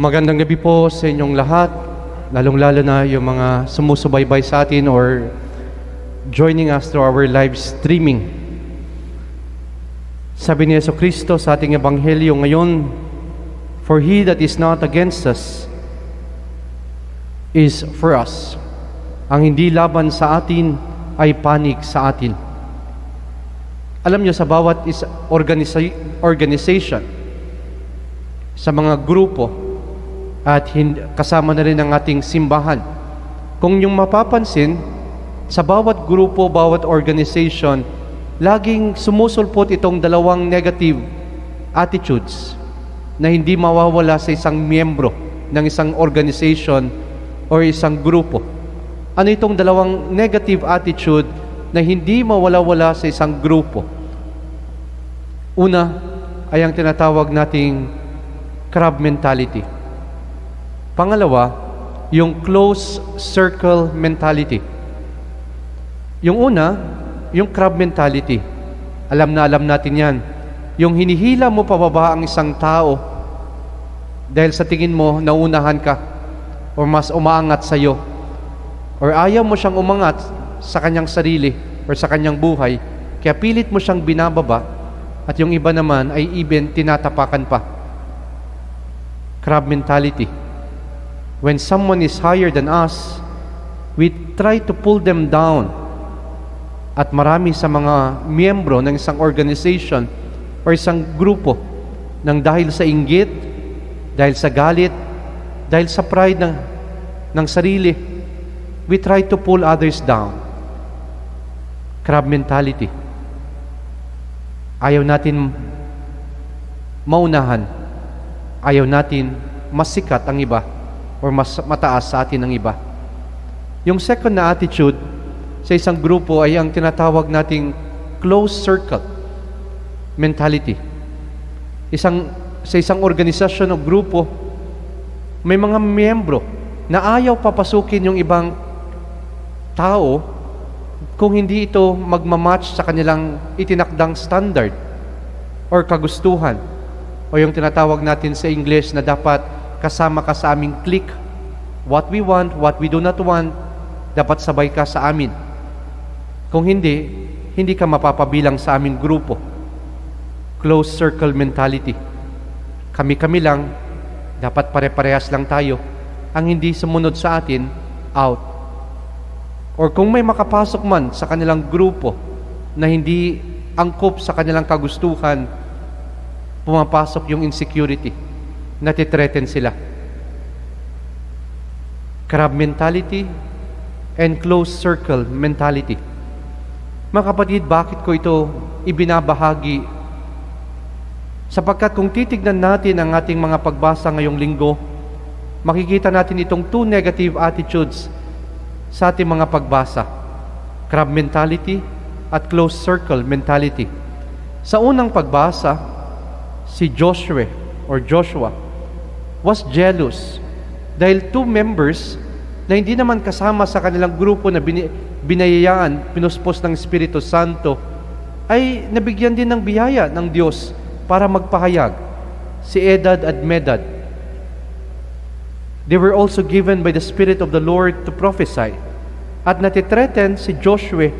Magandang gabi po sa inyong lahat, lalong-lalo na yung mga sumusubaybay sa atin or joining us through our live streaming. Sabi ni Yeso Kristo sa ating Ebanghelyo ngayon, For he that is not against us is for us. Ang hindi laban sa atin ay panig sa atin. Alam niyo sa bawat is organisa- organization, sa mga grupo, at kasama na rin ang ating simbahan. Kung yung mapapansin, sa bawat grupo, bawat organization, laging sumusulpot itong dalawang negative attitudes na hindi mawawala sa isang miyembro ng isang organization or isang grupo. Ano itong dalawang negative attitude na hindi mawala-wala sa isang grupo? Una ay ang tinatawag nating crab mentality. Pangalawa, yung close circle mentality. Yung una, yung crab mentality. Alam na alam natin yan. Yung hinihila mo pababa ang isang tao dahil sa tingin mo naunahan ka or mas umaangat sa iyo or ayaw mo siyang umangat sa kanyang sarili or sa kanyang buhay kaya pilit mo siyang binababa at yung iba naman ay even tinatapakan pa. Crab mentality. When someone is higher than us, we try to pull them down. At marami sa mga miyembro ng isang organization or isang grupo nang dahil sa inggit, dahil sa galit, dahil sa pride ng, ng sarili, we try to pull others down. Crab mentality. Ayaw natin maunahan. Ayaw natin masikat ang iba or mas mataas sa atin ang iba. Yung second na attitude sa isang grupo ay ang tinatawag nating close circle mentality. Isang sa isang organisasyon o grupo may mga miyembro na ayaw papasukin yung ibang tao kung hindi ito magmamatch sa kanilang itinakdang standard or kagustuhan o yung tinatawag natin sa English na dapat kasama ka sa aming clique. What we want, what we do not want, dapat sabay ka sa amin. Kung hindi, hindi ka mapapabilang sa aming grupo. Close circle mentality. Kami-kami lang, dapat pare-parehas lang tayo. Ang hindi sumunod sa atin, out. Or kung may makapasok man sa kanilang grupo na hindi angkop sa kanilang kagustuhan, pumapasok yung insecurity natitreaten sila. Crab mentality and closed circle mentality. Mga kapatid, bakit ko ito ibinabahagi? Sapagkat kung titignan natin ang ating mga pagbasa ngayong linggo, makikita natin itong two negative attitudes sa ating mga pagbasa. Crab mentality at closed circle mentality. Sa unang pagbasa, si Joshua or Joshua was jealous dahil two members na hindi naman kasama sa kanilang grupo na binayayaan, pinuspos ng Espiritu Santo, ay nabigyan din ng biyaya ng Diyos para magpahayag. Si Edad at Medad. They were also given by the Spirit of the Lord to prophesy. At natitreaten si Joshua,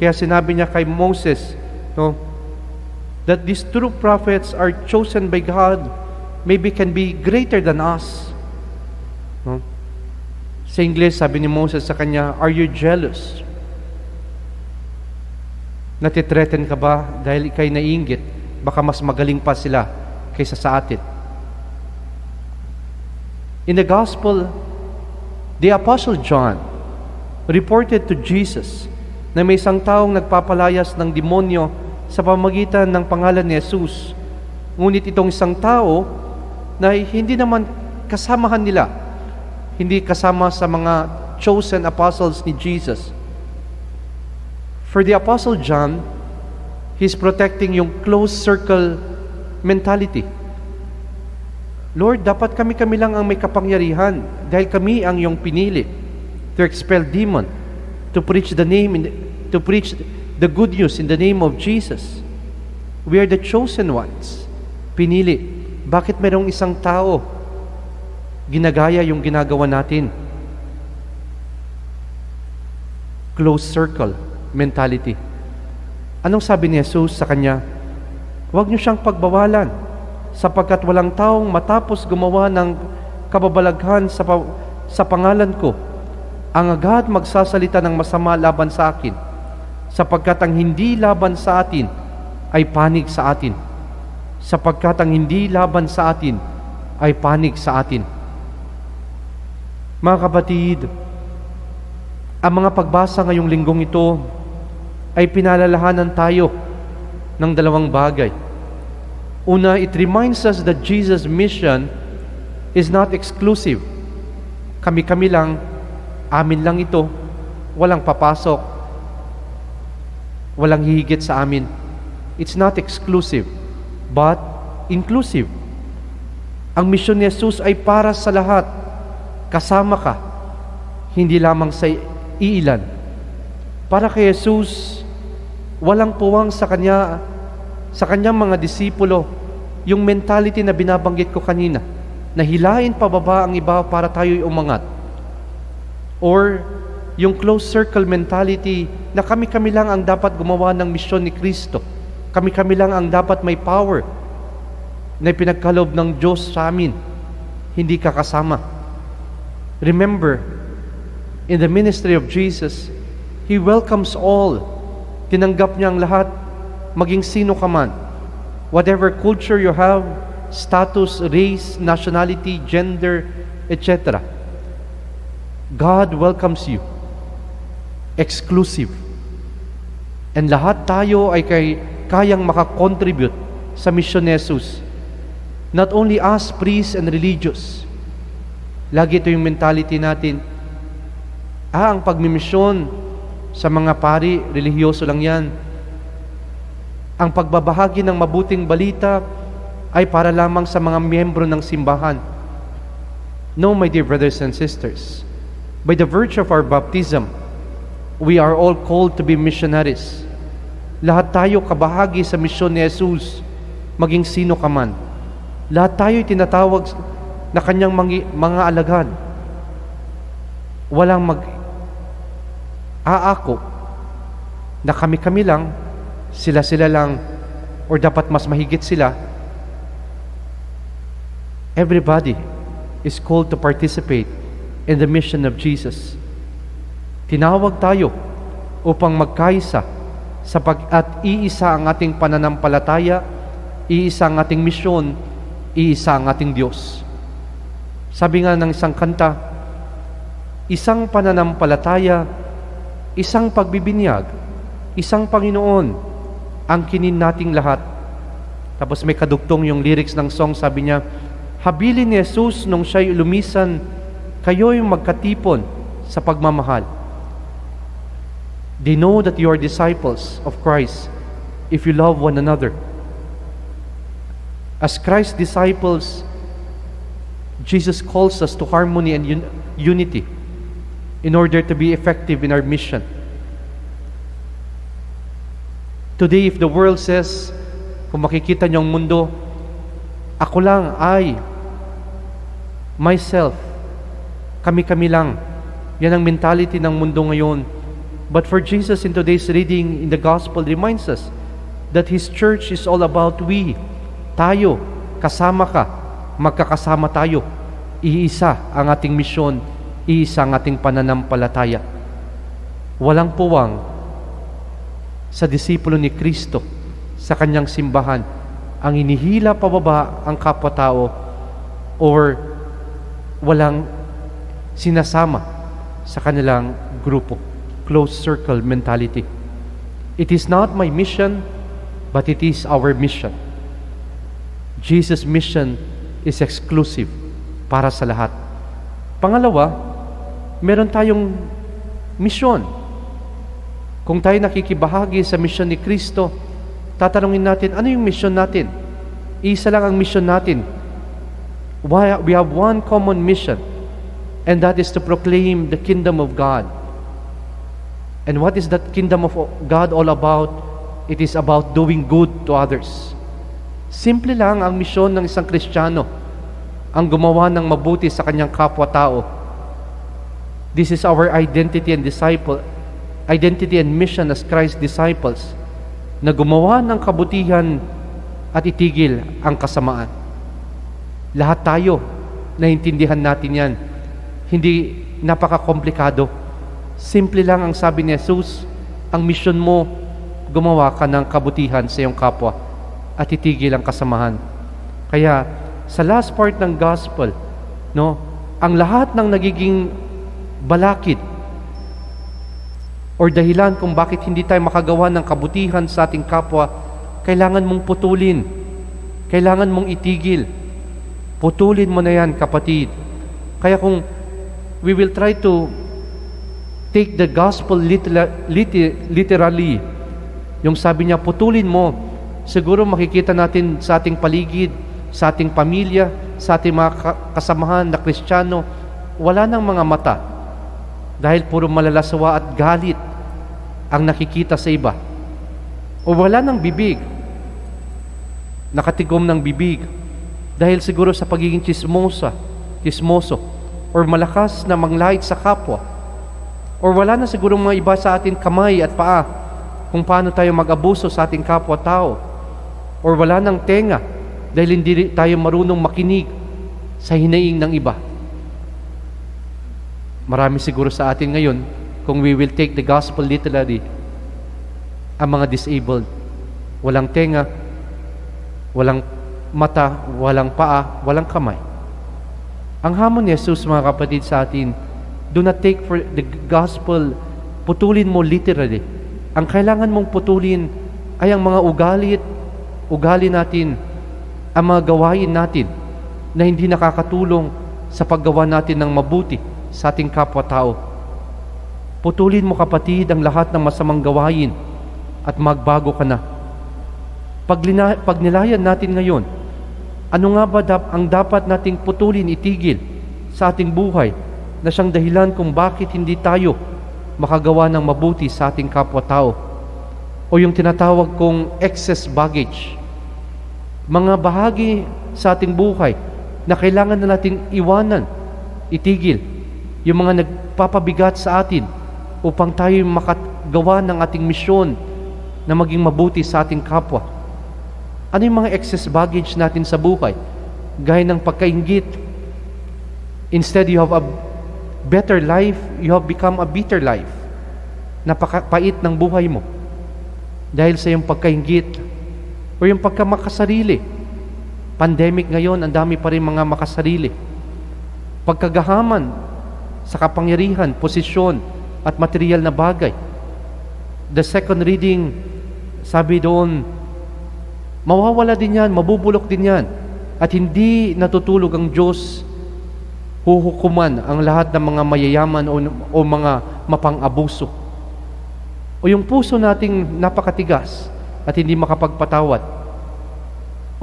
kaya sinabi niya kay Moses, no, that these true prophets are chosen by God maybe can be greater than us. No? Sa English, sabi ni Moses sa kanya, Are you jealous? Natitreaten ka ba dahil ikay naiingit? Baka mas magaling pa sila kaysa sa atin. In the Gospel, the Apostle John reported to Jesus na may isang taong nagpapalayas ng demonyo sa pamagitan ng pangalan ni Jesus. Ngunit itong isang tao na hindi naman kasamahan nila, hindi kasama sa mga chosen apostles ni Jesus. For the Apostle John, he's protecting yung close circle mentality. Lord, dapat kami-kami lang ang may kapangyarihan dahil kami ang yung pinili to expel demon, to preach the name, in the, to preach the good news in the name of Jesus. We are the chosen ones. Pinili. Bakit mayroong isang tao ginagaya yung ginagawa natin. Close circle mentality. Anong sabi ni Jesus sa kanya? Huwag niyo siyang pagbawalan sapagkat walang taong matapos gumawa ng kababalaghan sa, pa- sa pangalan ko ang agad magsasalita ng masama laban sa akin sapagkat ang hindi laban sa atin ay panig sa atin sapagkat ang hindi laban sa atin ay panig sa atin. Mga kapatid, ang mga pagbasa ngayong linggong ito ay pinalalahanan tayo ng dalawang bagay. Una, it reminds us that Jesus' mission is not exclusive. Kami-kami lang, amin lang ito, walang papasok, walang hihigit sa amin. It's not exclusive, but inclusive. Ang misyon ni Jesus ay para sa lahat. Kasama ka, hindi lamang sa iilan. Para kay Jesus, walang puwang sa kanya sa kanyang mga disipulo yung mentality na binabanggit ko kanina na hilain pababa ang iba para tayo'y umangat. Or yung close circle mentality na kami-kami lang ang dapat gumawa ng misyon ni Kristo. Kami-kami lang ang dapat may power na pinagkalob ng Diyos sa amin. Hindi ka kasama. Remember, in the ministry of Jesus, He welcomes all. Tinanggap niya ang lahat, maging sino ka man. Whatever culture you have, status, race, nationality, gender, etc. God welcomes you. Exclusive. And lahat tayo ay kay, kayang makakontribute sa misyon ni Jesus. Not only us, priests and religious. Lagi ito yung mentality natin. Ah, ang pagmimisyon sa mga pari, relihiyoso lang yan. Ang pagbabahagi ng mabuting balita ay para lamang sa mga miyembro ng simbahan. No, my dear brothers and sisters. By the virtue of our baptism, we are all called to be missionaries. Lahat tayo kabahagi sa misyon ni Jesus, maging sino ka man. Lahat tayo tinatawag na kanyang mga, alagad. Walang mag aako na kami-kami lang, sila-sila lang, or dapat mas mahigit sila. Everybody is called to participate in the mission of Jesus. Tinawag tayo upang magkaisa sa pag at iisa ang ating pananampalataya, iisa ang ating misyon, iisa ang ating Diyos. Sabi nga ng isang kanta, isang pananampalataya, isang pagbibinyag, isang Panginoon, ang kinin nating lahat. Tapos may kadugtong yung lyrics ng song, sabi niya, Habilin ni Jesus nung siya'y lumisan, kayo'y magkatipon sa pagmamahal. They know that you are disciples of Christ if you love one another. As Christ's disciples, Jesus calls us to harmony and un- unity in order to be effective in our mission. Today, if the world says, kung makikita niyo ang mundo, ako lang, I, myself, kami-kami lang. Yan ang mentality ng mundo ngayon. But for Jesus in today's reading in the gospel reminds us that His church is all about we. Tayo, kasama ka, magkakasama tayo. Iisa ang ating misyon, iisa ang ating pananampalataya. Walang puwang sa disipulo ni Kristo sa kanyang simbahan ang inihila pababa ang kapwa-tao or walang sinasama sa kanilang grupo. Close circle mentality. It is not my mission, but it is our mission. Jesus' mission is exclusive para sa lahat. Pangalawa, meron tayong misyon. Kung tayo nakikibahagi sa misyon ni Kristo, tatanungin natin, ano yung misyon natin? Isa lang ang misyon natin. We have one common mission, and that is to proclaim the kingdom of God. And what is that kingdom of God all about? It is about doing good to others. Simple lang ang misyon ng isang Kristiyano. ang gumawa ng mabuti sa kanyang kapwa-tao. This is our identity and disciple, identity and mission as Christ's disciples, na gumawa ng kabutihan at itigil ang kasamaan. Lahat tayo, naintindihan natin yan. Hindi napaka-komplikado. Simple lang ang sabi ni Jesus, ang mission mo, gumawa ka ng kabutihan sa iyong kapwa at itigil ang kasamahan. Kaya, sa last part ng gospel, no, ang lahat ng nagiging balakid or dahilan kung bakit hindi tayo makagawa ng kabutihan sa ating kapwa, kailangan mong putulin. Kailangan mong itigil. Putulin mo na yan, kapatid. Kaya kung we will try to take the gospel liter- liter- literally, yung sabi niya, putulin mo, siguro makikita natin sa ating paligid, sa ating pamilya, sa ating mga kasamahan na kristyano, wala nang mga mata. Dahil puro malalasawa at galit ang nakikita sa iba. O wala ng bibig. Nakatigom ng bibig. Dahil siguro sa pagiging chismosa, chismoso, or malakas na manglait sa kapwa. Or wala na siguro mga iba sa atin kamay at paa kung paano tayo mag-abuso sa ating kapwa-tao. Or wala ng tenga dahil hindi tayo marunong makinig sa hinaing ng iba. Marami siguro sa atin ngayon, kung we will take the gospel literally, ang mga disabled, walang tenga, walang mata, walang paa, walang kamay. Ang hamon ni Jesus, mga kapatid sa atin, do not take for the gospel, putulin mo literally. Ang kailangan mong putulin ay ang mga ugali ugali natin, ang mga gawain natin na hindi nakakatulong sa paggawa natin ng mabuti sa ating kapwa-tao. Putulin mo kapatid ang lahat ng masamang gawain at magbago ka na. Pag, lina, nilayan natin ngayon, ano nga ba dap, ang dapat nating putulin, itigil sa ating buhay na siyang dahilan kung bakit hindi tayo makagawa ng mabuti sa ating kapwa-tao? O yung tinatawag kong excess baggage. Mga bahagi sa ating buhay na kailangan na nating iwanan, itigil. Yung mga nagpapabigat sa atin upang tayo makagawa ng ating misyon na maging mabuti sa ating kapwa. Ano yung mga excess baggage natin sa buhay? Gaya ng pagkaingit. Instead, you have a better life, you have become a bitter life. Napakapait ng buhay mo. Dahil sa iyong pagkaingit o yung pagkamakasarili. Pandemic ngayon, ang dami pa rin mga makasarili. Pagkagahaman sa kapangyarihan, posisyon, at material na bagay. The second reading, sabi doon, mawawala din yan, mabubulok din yan. At hindi natutulog ang Diyos, huhukuman ang lahat ng mga mayayaman o, o mga mapang-abuso. O yung puso nating napakatigas at hindi makapagpatawad.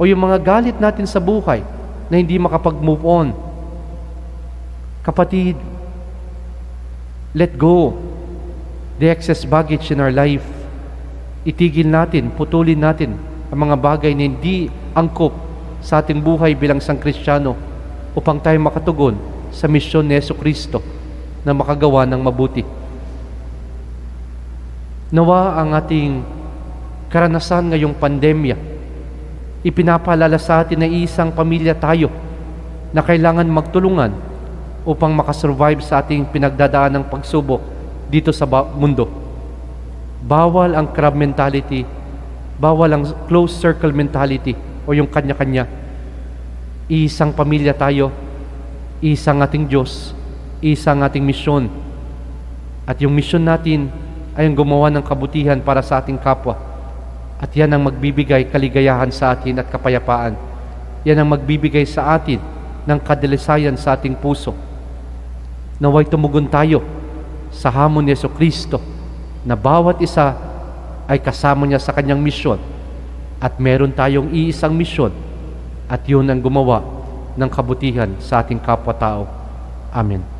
O yung mga galit natin sa buhay na hindi makapag-move on. Kapatid, let go the excess baggage in our life. Itigil natin, putulin natin ang mga bagay na hindi angkop sa ating buhay bilang sang Kristiyano upang tayo makatugon sa misyon ni Yeso Kristo na makagawa ng mabuti. Nawa ang ating karanasan ngayong pandemya, ipinapaalala sa atin na isang pamilya tayo na kailangan magtulungan upang makasurvive sa ating pinagdadaan ng pagsubok dito sa mundo. Bawal ang crab mentality, bawal ang close circle mentality o yung kanya-kanya. Isang pamilya tayo, isang ating Diyos, isang ating misyon. At yung misyon natin ay ang gumawa ng kabutihan para sa ating kapwa. At yan ang magbibigay kaligayahan sa atin at kapayapaan. Yan ang magbibigay sa atin ng kadalisayan sa ating puso. Naway tumugon tayo sa hamon ni Yeso Kristo na bawat isa ay kasama niya sa kanyang misyon at meron tayong iisang misyon at yun ang gumawa ng kabutihan sa ating kapwa-tao. Amen.